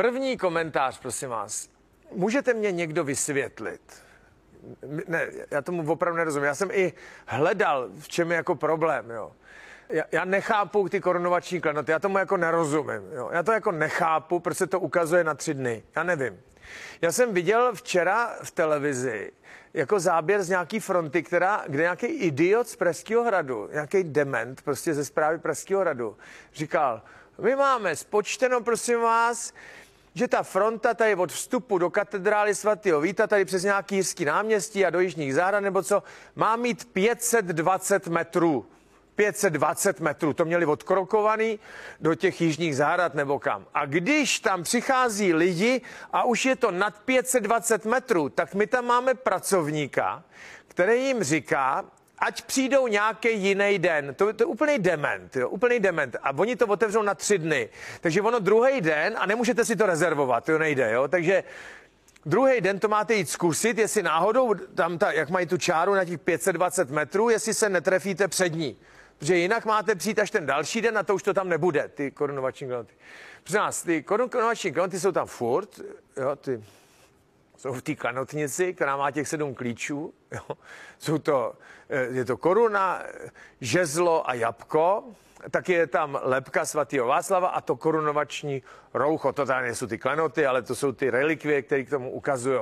První komentář, prosím vás. Můžete mě někdo vysvětlit? Ne, já tomu opravdu nerozumím. Já jsem i hledal, v čem je jako problém, jo. Já, já nechápu ty korunovační klenoty, já tomu jako nerozumím. Jo. Já to jako nechápu, proč se to ukazuje na tři dny. Já nevím. Já jsem viděl včera v televizi jako záběr z nějaký fronty, která, kde nějaký idiot z Pražského hradu, nějaký dement prostě ze zprávy Pražského hradu, říkal, my máme spočteno, prosím vás, že ta fronta tady od vstupu do katedrály svatého Víta, tady přes nějaký jířský náměstí a do Jižních zahrad nebo co, má mít 520 metrů. 520 metrů, to měli odkrokovaný do těch jižních zahrad nebo kam. A když tam přichází lidi a už je to nad 520 metrů, tak my tam máme pracovníka, který jim říká, ať přijdou nějaký jiný den. To, to je úplný dement, jo, úplný dement. A oni to otevřou na tři dny. Takže ono druhý den, a nemůžete si to rezervovat, to nejde, jo. Takže Druhý den to máte jít zkusit, jestli náhodou tam, ta, jak mají tu čáru na těch 520 metrů, jestli se netrefíte před ní. Protože jinak máte přijít až ten další den a to už to tam nebude, ty korunovační klenoty. Protože nás, ty korunovační klenoty jsou tam furt, jo, ty jsou v té klanotnici, která má těch sedm klíčů. Jo. Jsou to, eh, je to koruna, žezlo a jabko. Taky je tam lepka svatého Václava a to korunovační roucho. To tady nejsou ty klenoty, ale to jsou ty relikvie, které k tomu ukazují.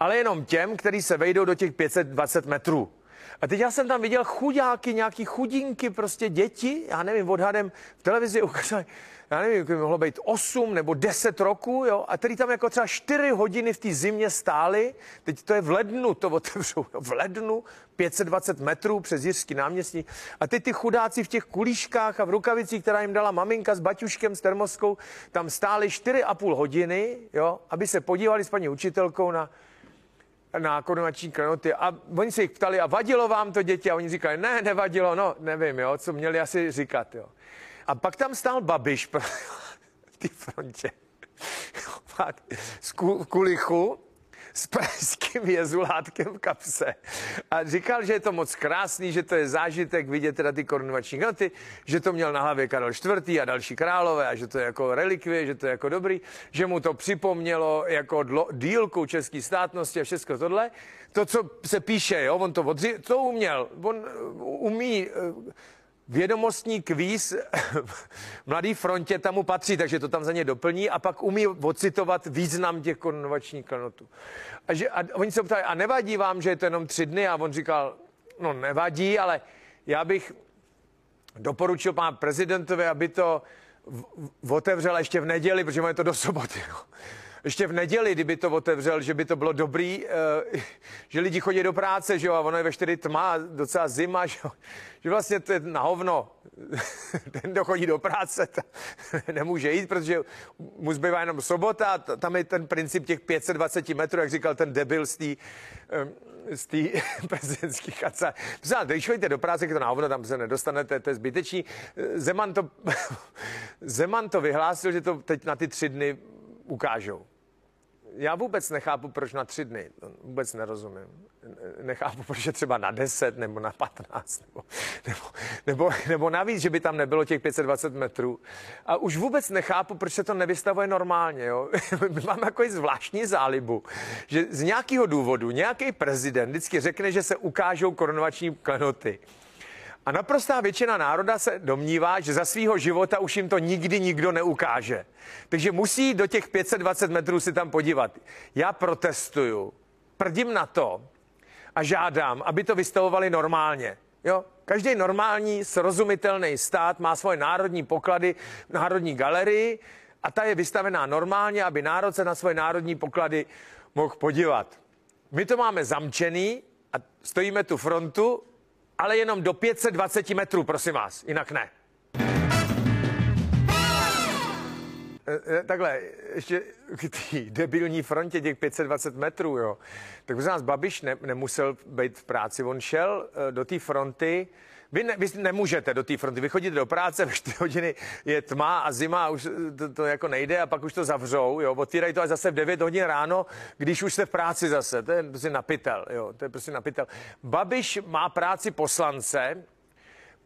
Ale jenom těm, kteří se vejdou do těch 520 metrů. A teď já jsem tam viděl chudáky, nějaký chudinky, prostě děti, já nevím, odhadem v televizi ukázali, já nevím, by mohlo být 8 nebo 10 roků, jo, a který tam jako třeba 4 hodiny v té zimě stáli, teď to je v lednu, to otevřou, jo, v lednu, 520 metrů přes Jiřský náměstí. A teď ty chudáci v těch kulíškách a v rukavicích, která jim dala maminka s baťuškem, s termoskou, tam stáli 4,5 hodiny, jo, aby se podívali s paní učitelkou na na korunační klenoty a oni se jich ptali, a vadilo vám to děti? A oni říkali, ne, nevadilo, no, nevím, jo, co měli asi říkat, jo. A pak tam stál Babiš v té frontě z kulichu s pražským jezulátkem v kapse. A říkal, že je to moc krásný, že to je zážitek vidět teda ty korunovační noty, že to měl na hlavě Karel IV. a další králové a že to je jako relikvie, že to je jako dobrý, že mu to připomnělo jako dlo, dílku české státnosti a všechno tohle. To, co se píše, jo, on to odři, to uměl. On umí vědomostní kvíz Mladý frontě tam mu patří, takže to tam za ně doplní a pak umí ocitovat význam těch korunovačních klenotů. A, že, a oni se ptali, a nevadí vám, že je to jenom tři dny? A on říkal, no nevadí, ale já bych doporučil pán prezidentovi, aby to v, v, otevřel ještě v neděli, protože je to do soboty. No ještě v neděli, kdyby to otevřel, že by to bylo dobrý, uh, že lidi chodí do práce, že jo, a ono je ve čtyři tma, docela zima, že jo, že vlastně to je na hovno. Ten, kdo chodí do práce, nemůže jít, protože mu zbývá jenom sobota, tam je ten princip těch 520 metrů, jak říkal ten debil z té z té prezidentské kace. Když chodíte do práce, to na hovno, tam se nedostanete, to je zbytečný. Zeman to, Zeman to vyhlásil, že to teď na ty tři dny ukážou. Já vůbec nechápu, proč na tři dny. Vůbec nerozumím. Nechápu, proč je třeba na 10 nebo na 15 nebo, nebo, nebo, nebo navíc, že by tam nebylo těch 520 metrů. A už vůbec nechápu, proč se to nevystavuje normálně. Jo? My máme takový zvláštní zálibu, že z nějakého důvodu nějaký prezident vždycky řekne, že se ukážou korunovační klenoty. A naprostá většina národa se domnívá, že za svého života už jim to nikdy nikdo neukáže. Takže musí do těch 520 metrů si tam podívat. Já protestuju, prdím na to a žádám, aby to vystavovali normálně. Jo? Každý normální, srozumitelný stát má svoje národní poklady v Národní galerii a ta je vystavená normálně, aby národ se na svoje národní poklady mohl podívat. My to máme zamčený a stojíme tu frontu ale jenom do 520 metrů, prosím vás, jinak ne. E, e, takhle, ještě k té debilní frontě těch 520 metrů, jo. Tak by nás Babiš ne, nemusel být v práci. On šel e, do té fronty, vy, ne, vy nemůžete do té fronty, vy chodíte do práce, ve 4 hodiny je tma a zima, už to, to jako nejde a pak už to zavřou, jo, otvírají to až zase v 9 hodin ráno, když už jste v práci zase, to je prostě napitel, jo, to je prostě napitel. Babiš má práci poslance,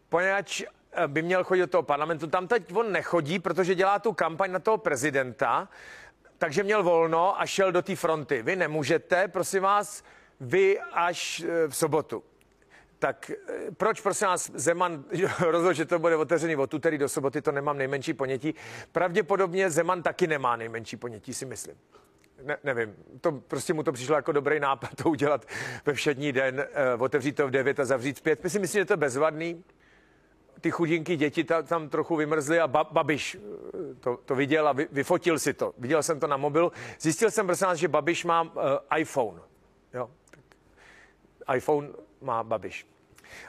poněvadž eh, by měl chodit do toho parlamentu. Tam teď on nechodí, protože dělá tu kampaň na toho prezidenta, takže měl volno a šel do té fronty. Vy nemůžete, prosím vás, vy až eh, v sobotu. Tak eh, proč, prosím vás, Zeman rozhodl, že to bude otevřený od úterý do soboty, to nemám nejmenší ponětí. Pravděpodobně Zeman taky nemá nejmenší ponětí, si myslím. Ne, nevím, to prostě mu to přišlo jako dobrý nápad to udělat ve všední den, uh, otevřít to v 9 a zavřít v 5. Myslím si, že to je bezvadný. Ty chudinky děti ta, tam trochu vymrzly a ba, Babiš to, to viděl a vy, vyfotil si to. Viděl jsem to na mobilu. Zjistil jsem, prosím vás, že Babiš má uh, iPhone. Jo? iPhone má Babiš.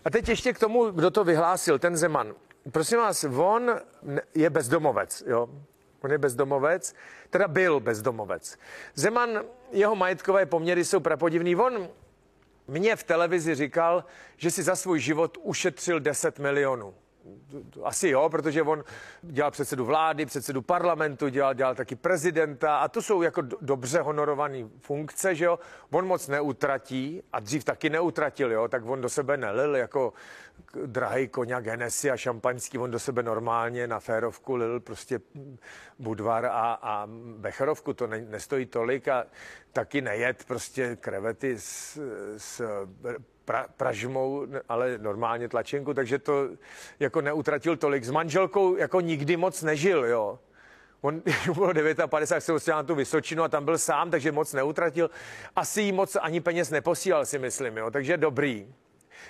A teď ještě k tomu, kdo to vyhlásil, ten Zeman. Prosím vás, on je bezdomovec, jo? On je bezdomovec, teda byl bezdomovec. Zeman, jeho majetkové poměry jsou prapodivný. On mě v televizi říkal, že si za svůj život ušetřil 10 milionů asi jo, protože on dělal předsedu vlády, předsedu parlamentu, dělal, dělal taky prezidenta a to jsou jako dobře honorované funkce, že jo. On moc neutratí a dřív taky neutratil, jo, tak on do sebe nelil jako drahý koně Genesy a šampaňský, on do sebe normálně na férovku lil prostě Budvar a, a Becherovku, to ne, nestojí tolik a taky nejet prostě krevety s, s pra, pražmou, ale normálně tlačenku, takže to jako neutratil tolik. S manželkou jako nikdy moc nežil, jo. On bylo 59, se dostal na tu Vysočinu a tam byl sám, takže moc neutratil. Asi jí moc ani peněz neposílal, si myslím, jo. Takže dobrý.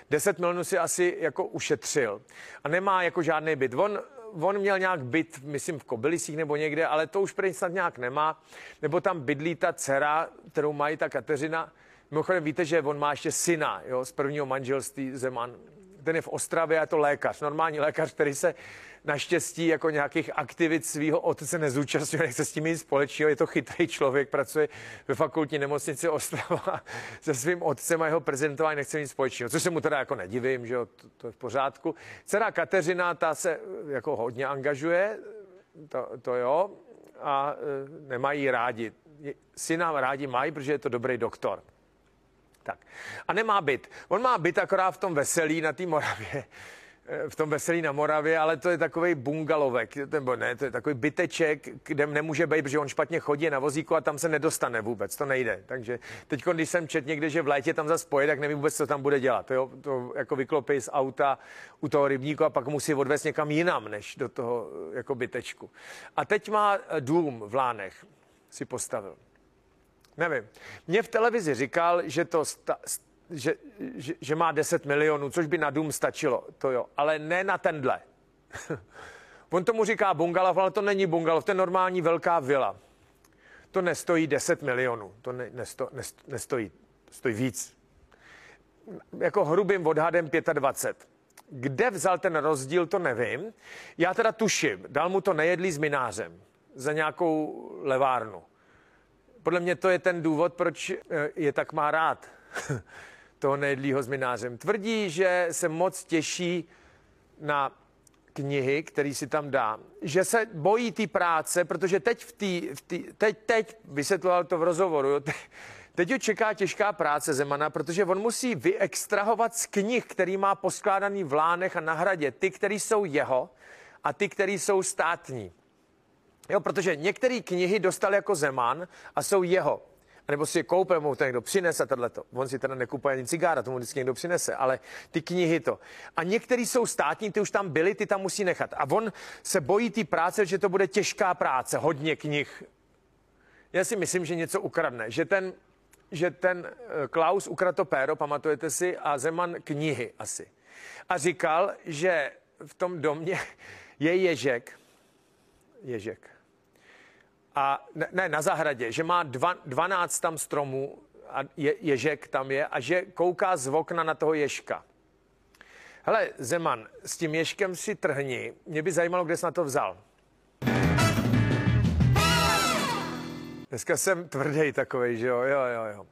10 milionů si asi jako ušetřil. A nemá jako žádný byt. On, on měl nějak byt, myslím, v Kobylisích nebo někde, ale to už prý snad nějak nemá. Nebo tam bydlí ta dcera, kterou mají ta Kateřina, Mimochodem víte, že on má ještě syna jo, z prvního manželství Zeman. Ten je v Ostravě, je to lékař, normální lékař, který se naštěstí jako nějakých aktivit svého otce nezúčastňuje, nechce s tím mít společného, je to chytrý člověk, pracuje ve fakultní nemocnici Ostrava se svým otcem a jeho prezentování nechce mít společného, což se mu teda jako nedivím, že jo, to, to je v pořádku. Dcera Kateřina, ta se jako hodně angažuje, to, to jo, a e, nemají rádi. Syna rádi mají, protože je to dobrý doktor. Tak. A nemá byt. On má byt akorát v tom veselí na té Moravě eh, v tom veselí na Moravě, ale to je takový bungalovek, nebo ne, to je takový byteček, kde nemůže být, protože on špatně chodí na vozíku a tam se nedostane vůbec, to nejde. Takže teď, když jsem čet někde, že v létě tam zase poje, tak nevím vůbec, co tam bude dělat. To, to jako vyklopí z auta u toho rybníku a pak musí odvést někam jinam, než do toho jako bytečku. A teď má dům v Lánech, si postavil. Nevím. Mě v televizi říkal, že to sta, že, že, že má 10 milionů, což by na dům stačilo, to jo, ale ne na tenhle. On tomu říká bungalov, ale to není bungalov, to je normální velká vila. To nestojí 10 milionů, to ne, nesto, nest, nestojí, stojí víc. Jako hrubým odhadem 25. Kde vzal ten rozdíl, to nevím. Já teda tuším, dal mu to nejedlý s minářem za nějakou levárnu. Podle mě to je ten důvod, proč eh, je tak má rád toho nejedlýho s minářem. Tvrdí, že se moc těší na knihy, který si tam dá, že se bojí té práce, protože teď v tý, v tý, teď, teď, vysvětloval to v rozhovoru, jo, teď, teď ho čeká těžká práce Zemana, protože on musí vyextrahovat z knih, který má poskládaný v lánech a na hradě, ty, které jsou jeho a ty, které jsou státní. Jo, protože některé knihy dostal jako Zeman a jsou jeho. A nebo si je koupil, mu to někdo přinese, tohleto. On si teda nekupuje ani cigára, tomu vždycky někdo přinese, ale ty knihy to. A některé jsou státní, ty už tam byly, ty tam musí nechat. A on se bojí té práce, že to bude těžká práce, hodně knih. Já si myslím, že něco ukradne, že ten, že ten eh, Klaus ukradl to péro, pamatujete si, a Zeman knihy asi. A říkal, že v tom domě je ježek, ježek, a ne, ne na zahradě, že má dva, 12 tam stromů a je, ježek tam je a že kouká z okna na toho ježka. Hele, Zeman, s tím ježkem si trhni. Mě by zajímalo, kde jsi na to vzal. Dneska jsem tvrdý takový, že jo, jo, jo, jo.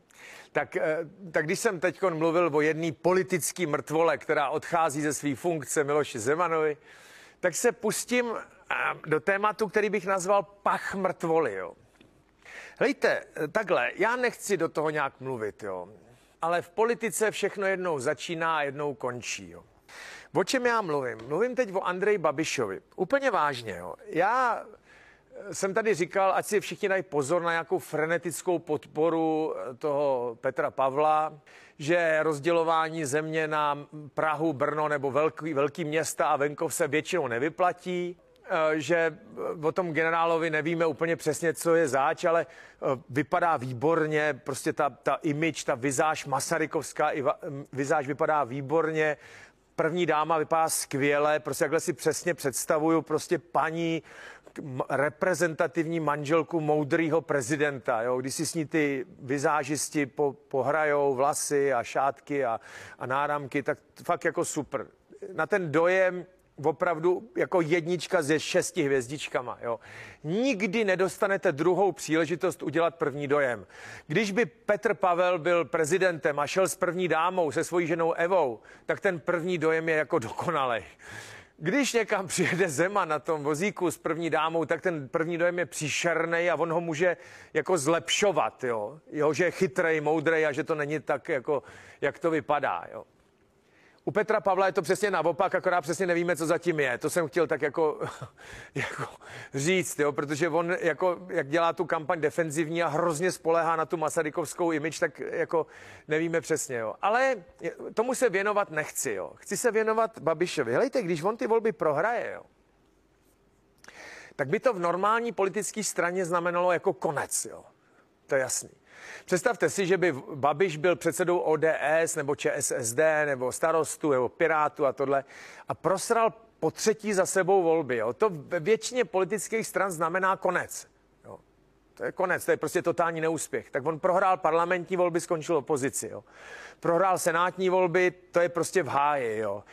Tak, eh, tak když jsem teď mluvil o jedné politické mrtvole, která odchází ze své funkce Miloši Zemanovi, tak se pustím do tématu, který bych nazval pach mrtvoli. Jo. Hlejte, takhle, já nechci do toho nějak mluvit, jo. ale v politice všechno jednou začíná a jednou končí. Jo. O čem já mluvím? Mluvím teď o Andreji Babišovi. Úplně vážně. Jo. Já jsem tady říkal, ať si všichni dají pozor na nějakou frenetickou podporu toho Petra Pavla, že rozdělování země na Prahu, Brno nebo velký, velký města a venkov se většinou nevyplatí Eh, že o tom generálovi nevíme úplně přesně, co je záč, ale eh, vypadá výborně, prostě ta, ta image, ta vizáž masarykovská vizáž vypadá výborně, první dáma vypadá skvěle, prostě jakhle si přesně představuju prostě paní reprezentativní manželku moudrýho prezidenta, jo, když si s ní ty vizážisti po, pohrajou vlasy a šátky a, a náramky, tak fakt jako super. Na ten dojem opravdu jako jednička se šesti hvězdičkama. Jo. Nikdy nedostanete druhou příležitost udělat první dojem. Když by Petr Pavel byl prezidentem a šel s první dámou, se svojí ženou Evou, tak ten první dojem je jako dokonalý. Když někam přijede Zema na tom vozíku s první dámou, tak ten první dojem je příšerný a on ho může jako zlepšovat, jo? jo že je chytrej, moudrej a že to není tak, jako, jak to vypadá. Jo? U Petra Pavla je to přesně naopak, akorát přesně nevíme, co zatím je. To jsem chtěl tak jako, jako říct, jo, protože on jako, jak dělá tu kampaň defenzivní a hrozně spolehá na tu masarykovskou image, tak jako nevíme přesně. Jo. Ale tomu se věnovat nechci. Jo. Chci se věnovat Babišovi. Helejte, když on ty volby prohraje, jo, tak by to v normální politické straně znamenalo jako konec. Jo. To je jasný. Představte si, že by Babiš byl předsedou ODS nebo ČSSD nebo starostu nebo Pirátu a tohle a prosral po třetí za sebou volby. Jo. To ve většině politických stran znamená konec. Jo. To je konec, to je prostě totální neúspěch. Tak on prohrál parlamentní volby, skončil opozici. Jo. Prohrál senátní volby, to je prostě v háji. Jo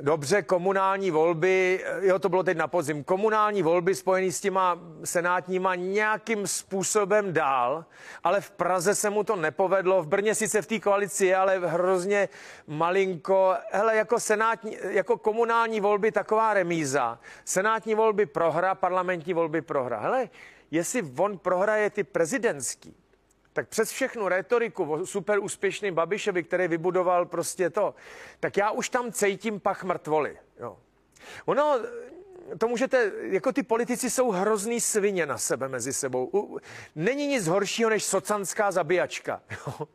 dobře, komunální volby, jo, to bylo teď na podzim, komunální volby spojený s těma senátníma nějakým způsobem dál, ale v Praze se mu to nepovedlo, v Brně sice v té koalici je, ale hrozně malinko, hele, jako senátní, jako komunální volby taková remíza, senátní volby prohra, parlamentní volby prohra, hele, jestli on prohraje ty prezidentský, tak přes všechnu retoriku o super úspěšným Babišovi, který vybudoval prostě to, tak já už tam cítím pach mrtvoli. Jo. Ono, to můžete, jako ty politici jsou hrozný svině na sebe mezi sebou. Není nic horšího než socanská zabíjačka. Jo.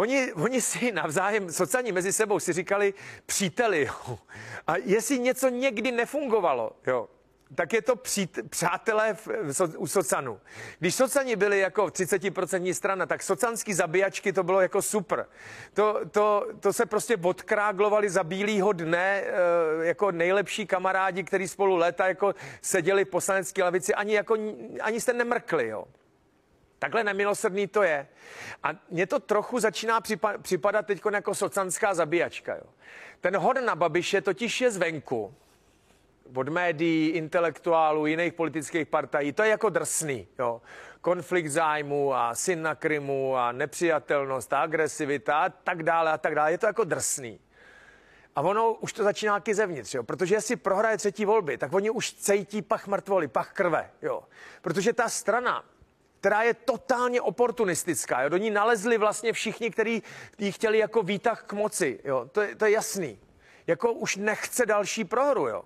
Oni, oni si navzájem, socani mezi sebou si říkali příteli. Jo. A jestli něco někdy nefungovalo, jo, tak je to přít, přátelé v, v, u Socanu. Když Socani byli jako 30% strana, tak socanský zabíjačky to bylo jako super. To, to, to se prostě odkráglovali za bílýho dne e, jako nejlepší kamarádi, kteří spolu léta jako seděli v poslanecké lavici, ani, jako, ani jste nemrkli. Jo. Takhle nemilosrdný to je. A mně to trochu začíná připadat teď jako socanská zabíjačka. Jo. Ten hod na Babiše totiž je zvenku od médií, intelektuálů, jiných politických partají. To je jako drsný. Jo. Konflikt zájmu a syn na Krymu a nepřijatelnost a agresivita a tak dále a tak dále. Je to jako drsný. A ono už to začíná taky zevnitř, jo? protože jestli prohraje třetí volby, tak oni už cejtí pach mrtvoli, pach krve. Jo? Protože ta strana, která je totálně oportunistická, jo? do ní nalezli vlastně všichni, kteří ji chtěli jako výtah k moci. Jo? To, je, to je jasný. Jako už nechce další prohru. Jo?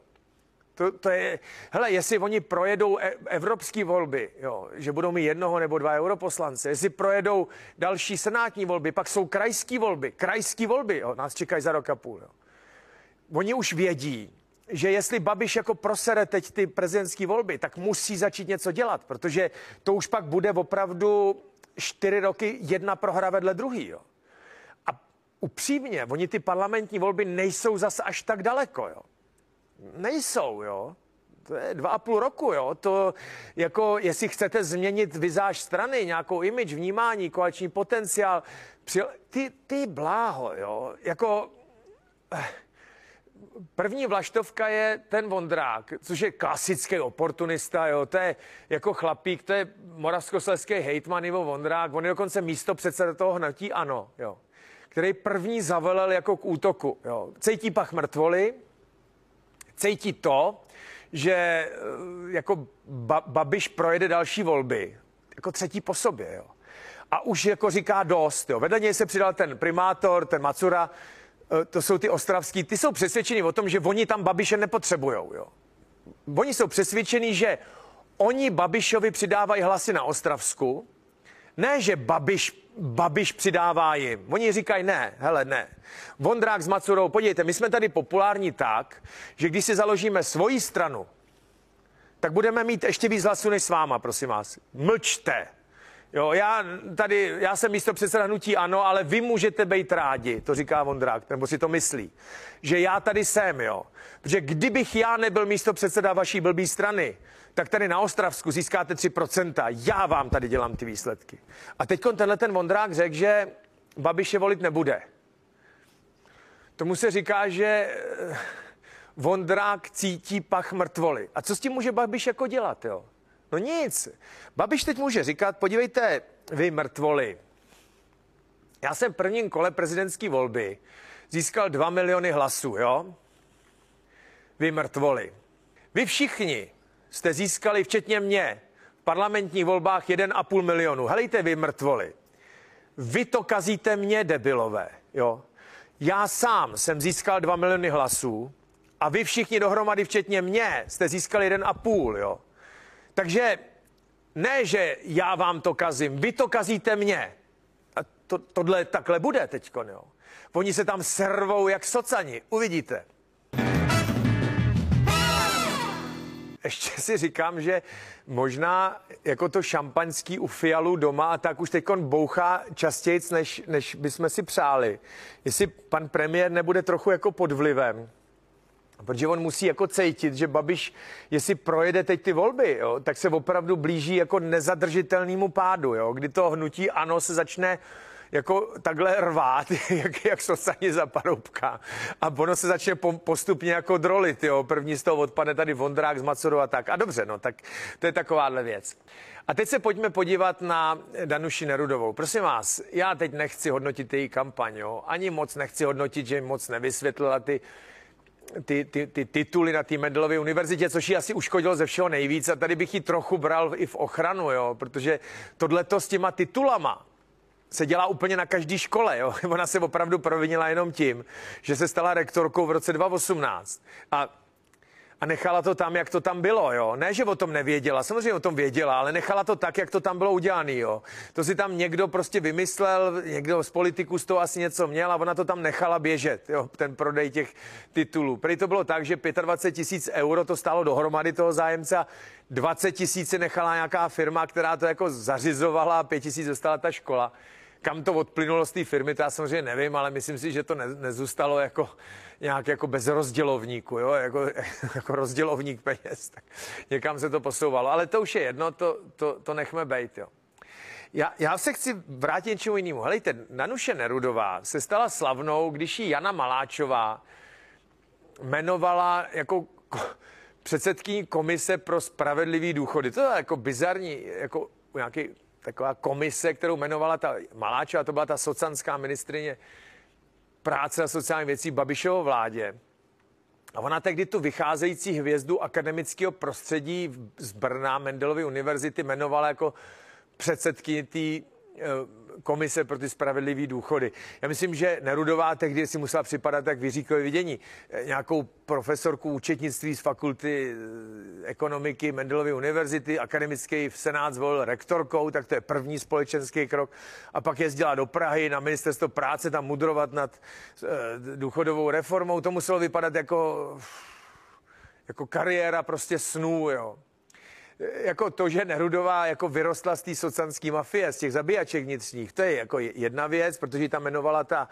To, to je, hele, jestli oni projedou e- evropské volby, jo, že budou mít jednoho nebo dva europoslance, jestli projedou další senátní volby, pak jsou krajské volby, krajské volby, jo, nás čekají za rok a půl. Jo. Oni už vědí, že jestli Babiš jako prosere teď ty prezidentské volby, tak musí začít něco dělat, protože to už pak bude opravdu čtyři roky jedna prohra vedle druhý. Jo. A upřímně, oni ty parlamentní volby nejsou zase až tak daleko. Jo nejsou, jo. To je dva a půl roku, jo. To jako, jestli chcete změnit vizáž strany, nějakou image, vnímání, koaliční potenciál, při, ty, ty bláho, jo. Jako, eh, První vlaštovka je ten Vondrák, což je klasický oportunista, jo, to je jako chlapík, to je moravskoslezský hejtman Ivo Vondrák, on je dokonce místo předseda toho hnutí ANO, jo, který první zavelel jako k útoku, jo. Cejtí pach mrtvoli, cítí to, že eh, jako ba- Babiš projede další volby, jako třetí po sobě, jo. A už jako říká dost, jo. Vedle něj se přidal ten primátor, ten Macura, eh, to jsou ty ostravský, ty jsou přesvědčeni o tom, že oni tam Babiše nepotřebujou. Jo. Oni jsou přesvědčeni, že oni Babišovi přidávají hlasy na Ostravsku, ne, že Babiš, Babiš přidává jim. Oni říkají ne, hele ne. Vondrák s Macurou, podívejte, my jsme tady populární tak, že když si založíme svoji stranu, tak budeme mít ještě víc hlasů než s váma, prosím vás. Mlčte. Jo, já tady, já jsem místo předseda hnutí ano, ale vy můžete být rádi, to říká Vondrák, nebo si to myslí, že já tady jsem, jo. Protože kdybych já nebyl místo předseda vaší blbý strany, tak tady na Ostravsku získáte 3%. Já vám tady dělám ty výsledky. A teď tenhle ten Vondrák řekl, že Babiše volit nebude. Tomu se říká, že eh, Vondrák cítí pach mrtvoly. A co s tím může Babiš jako dělat, jo? No nic. Babiš teď může říkat, podívejte, vy mrtvoli. Já jsem v prvním kole prezidentské volby získal 2 miliony hlasů, jo? Vy mrtvoli. Vy všichni jste získali, včetně mě, v parlamentních volbách 1,5 milionu. Helejte vy mrtvoli. Vy to kazíte mě, debilové, jo? Já sám jsem získal 2 miliony hlasů a vy všichni dohromady, včetně mě, jste získali 1,5, jo? Takže ne, že já vám to kazím, vy to kazíte mě. A to, tohle takhle bude teď, jo. Oni se tam servou jak socani, uvidíte. Ještě si říkám, že možná jako to šampaňský u Fialu doma a tak už teď bouchá častěji, než, než bychom si přáli. Jestli pan premiér nebude trochu jako pod vlivem, Protože on musí jako cítit, že Babiš, jestli projede teď ty volby, jo, tak se opravdu blíží jako nezadržitelnému pádu, jo, kdy to hnutí ano se začne jako takhle rvát, jak, jak socani za paroubka. A ono se začne postupně jako drolit, jo. První z toho odpadne tady Vondrák z Macoru a tak. A dobře, no, tak to je takováhle věc. A teď se pojďme podívat na Danuši Nerudovou. Prosím vás, já teď nechci hodnotit její kampaň, jo. Ani moc nechci hodnotit, že moc nevysvětlila ty ty, ty, ty tituly na té Mendelově univerzitě, což ji asi uškodilo ze všeho nejvíc. A tady bych ji trochu bral i v ochranu, jo, protože tohleto s těma titulama, se dělá úplně na každé škole. Jo? Ona se opravdu provinila jenom tím, že se stala rektorkou v roce 2018. A a nechala to tam, jak to tam bylo, jo. Ne, že o tom nevěděla, samozřejmě o tom věděla, ale nechala to tak, jak to tam bylo udělané, jo. To si tam někdo prostě vymyslel, někdo z politiků z toho asi něco měl a ona to tam nechala běžet, jo, ten prodej těch titulů. Prý to bylo tak, že 25 tisíc euro to stálo dohromady toho zájemce a 20 tisíc nechala nějaká firma, která to jako zařizovala a 5 tisíc dostala ta škola kam to odplynulo z té firmy, to já samozřejmě nevím, ale myslím si, že to ne, nezůstalo jako nějak jako bez rozdělovníku, jo, jako, jako rozdělovník peněz, tak někam se to posouvalo. Ale to už je jedno, to, to, to nechme být, jo. Já, já se chci vrátit něčemu jinému. Helejte, Nanuše Nerudová se stala slavnou, když ji Jana Maláčová jmenovala jako předsedkyní komise pro spravedlivý důchody. To je jako bizarní, jako nějaký taková komise, kterou jmenovala ta Maláčová, to byla ta socanská ministrině práce a sociálních věcí Babišovo vládě. A ona tehdy tu vycházející hvězdu akademického prostředí z Brna Mendelovy univerzity jmenovala jako předsedkyni té eh, komise pro ty spravedlivé důchody. Já myslím, že Nerudová tehdy si musela připadat tak vyříkové vidění. Eh, nějakou profesorku účetnictví z fakulty eh, ekonomiky Mendelovy univerzity, akademický v Senát zvolil rektorkou, tak to je první společenský krok. A pak jezdila do Prahy na ministerstvo práce tam mudrovat nad eh, důchodovou reformou. To muselo vypadat jako, jako kariéra prostě snů, jo jako to, že Nerudová jako vyrostla z té socanské mafie, z těch zabíjaček vnitřních, to je jako jedna věc, protože tam jmenovala ta,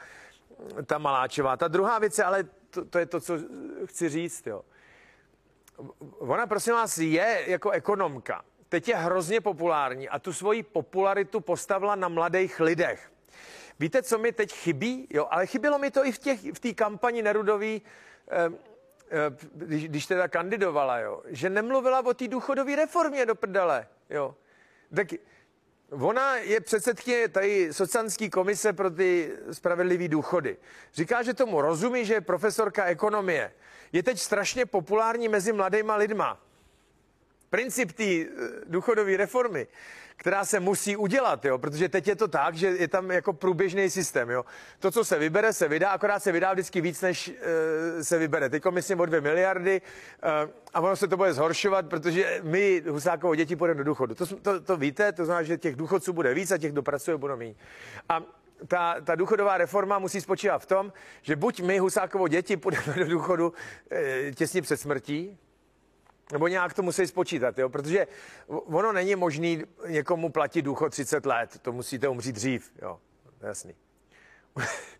ta Maláčová. Ta druhá věc ale to, to je to, co chci říct, jo. Ona, prosím vás, je jako ekonomka. Teď je hrozně populární a tu svoji popularitu postavila na mladých lidech. Víte, co mi teď chybí? Jo, ale chybělo mi to i v té v kampani Nerudový. Eh, když, když teda kandidovala, jo, že nemluvila o té důchodové reformě do prdele, jo. Tak Ona je předsedkyně tady sociální komise pro ty spravedlivé důchody. Říká, že tomu rozumí, že je profesorka ekonomie. Je teď strašně populární mezi mladýma lidma. Princip té eh, důchodové reformy, která se musí udělat, jo, protože teď je to tak, že je tam jako průběžný systém, jo. To, co se vybere, se vydá, akorát se vydá vždycky víc, než uh, se vybere. Teď myslím o dvě miliardy uh, a ono se to bude zhoršovat, protože my, Husákovo děti, půjdeme do důchodu. To, to, to víte, to znamená, že těch důchodců bude víc a těch, kdo pracuje, budou méně. A ta, ta důchodová reforma musí spočívat v tom, že buď my, Husákovo děti, půjdeme do důchodu e, těsně před smrtí, nebo nějak to musí spočítat, jo? protože ono není možný někomu platit důchod 30 let, to musíte umřít dřív, jo, jasný.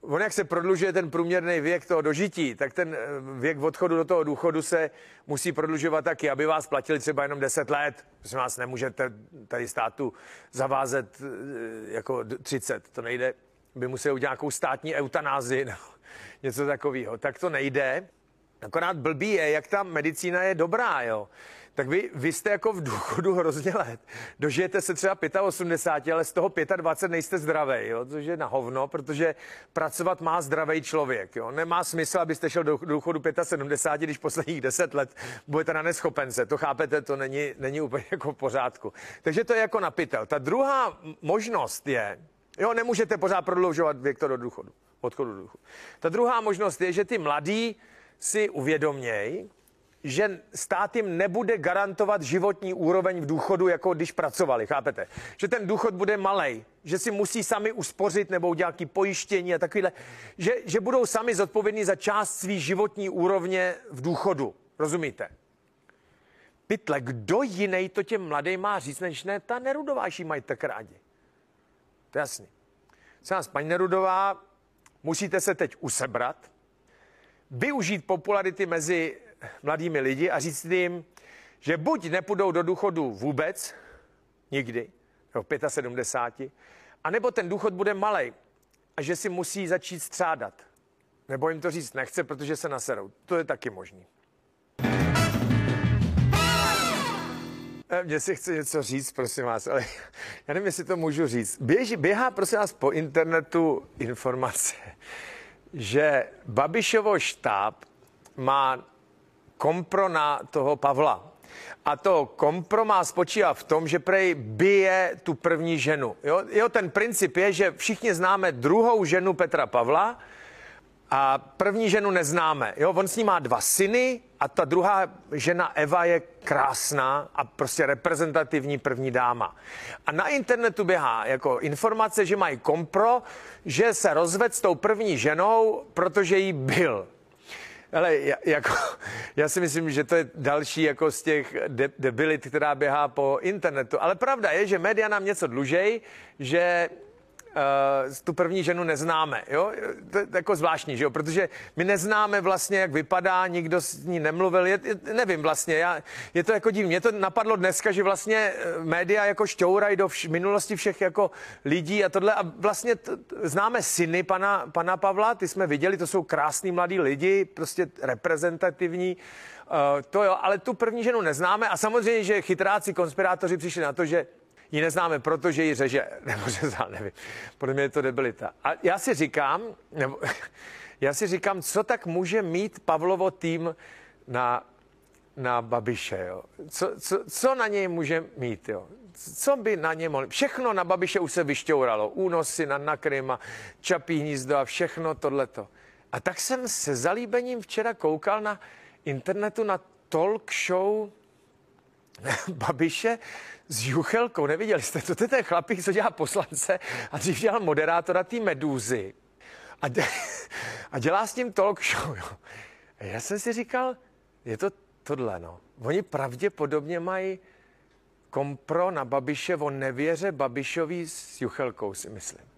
on jak se prodlužuje ten průměrný věk toho dožití, tak ten eh, věk odchodu do toho důchodu se musí prodlužovat taky, aby vás platili třeba jenom 10 let. Prosím vás, nemůžete tady státu zavázet eh, jako 30, to nejde. By museli udělat nějakou státní eutanázi nebo něco takového. Tak to nejde. Akorát blbý je, jak ta medicína je dobrá, jo tak vy, vy jste jako v důchodu hrozně let. Dožijete se třeba 85, ale z toho 25 nejste zdravý, jo? což je na hovno, protože pracovat má zdravý člověk. Jo? Nemá smysl, abyste šel do důchodu 75, když posledních 10 let budete na neschopence. To chápete, to není, není úplně jako v pořádku. Takže to je jako na pytel. Ta druhá možnost je, jo, nemůžete pořád prodloužovat věk to do důchodu, odchodu do důchodu. Ta druhá možnost je, že ty mladí si uvědomějí, že stát jim nebude garantovat životní úroveň v důchodu, jako když pracovali, chápete? Že ten důchod bude malý, že si musí sami uspořit nebo udělat nějaké pojištění a takovéhle, že, že budou sami zodpovědní za část svý životní úrovně v důchodu. Rozumíte? Pytle, kdo jiný to těm mladým má říct, než ne ta Nerudováši mají tak rádi. To je jasný. Nás, paní Nerudová, musíte se teď usebrat, využít popularity mezi mladými lidi a říct jim, že buď nepůjdou do důchodu vůbec, nikdy, v 75, anebo ten důchod bude malý a že si musí začít střádat. Nebo jim to říct nechce, protože se naserou. To je taky možný. Eh, mně si chce něco říct, prosím vás, ale já nevím, jestli to můžu říct. Běží, běhá, prosím vás, po internetu informace, že Babišovo štáb má kompro na toho Pavla. A to kompro má spočívá v tom, že prej bije tu první ženu. Jo? jo, ten princip je, že všichni známe druhou ženu Petra Pavla a první ženu neznáme. Jo? On s ní má dva syny a ta druhá žena Eva je krásná a prostě reprezentativní první dáma. A na internetu běhá jako informace, že mají kompro, že se rozved s tou první ženou, protože jí byl. Ale jako, já si myslím, že to je další jako z těch de- debilit, která běhá po internetu. Ale pravda je, že média nám něco dlužej, že uh, tu první ženu neznáme. Jo? To je jako zvláštní, že jo? protože my neznáme vlastně, jak vypadá, nikdo s ní nemluvil, je, je, nevím vlastně, já, je to jako divné. Mě to napadlo dneska, že vlastně eh, média jako šťourají do vš- minulosti všech jako lidí a tohle a vlastně t- známe syny pana, pana Pavla, ty jsme viděli, to jsou krásní mladí lidi, prostě reprezentativní, uh, to jo, ale tu první ženu neznáme a samozřejmě, že chytráci, konspirátoři přišli na to, že ji neznáme, protože ji řeže, nebo řezá, nevím. Podle mě je to debilita. A já si říkám, nebo, já si říkám, co tak může mít Pavlovo tým na, na Babiše, jo? Co, co, co na něj může mít, jo? Co by na ně mohli? Všechno na Babiše už se vyšťouralo. Únosy na, na Kryma, Čapí hnízdo a všechno tohleto. A tak jsem se zalíbením včera koukal na internetu na talk show Babiše s Juchelkou. Neviděli jste to? To je ten chlapík, co dělá poslance a dřív dělal moderátora té medúzy. A, de, a dělá s ním talk show. Jo. Já jsem si říkal, je to tohle, no. Oni pravděpodobně mají kompro na Babiše o nevěře Babišový s Juchelkou, si myslím.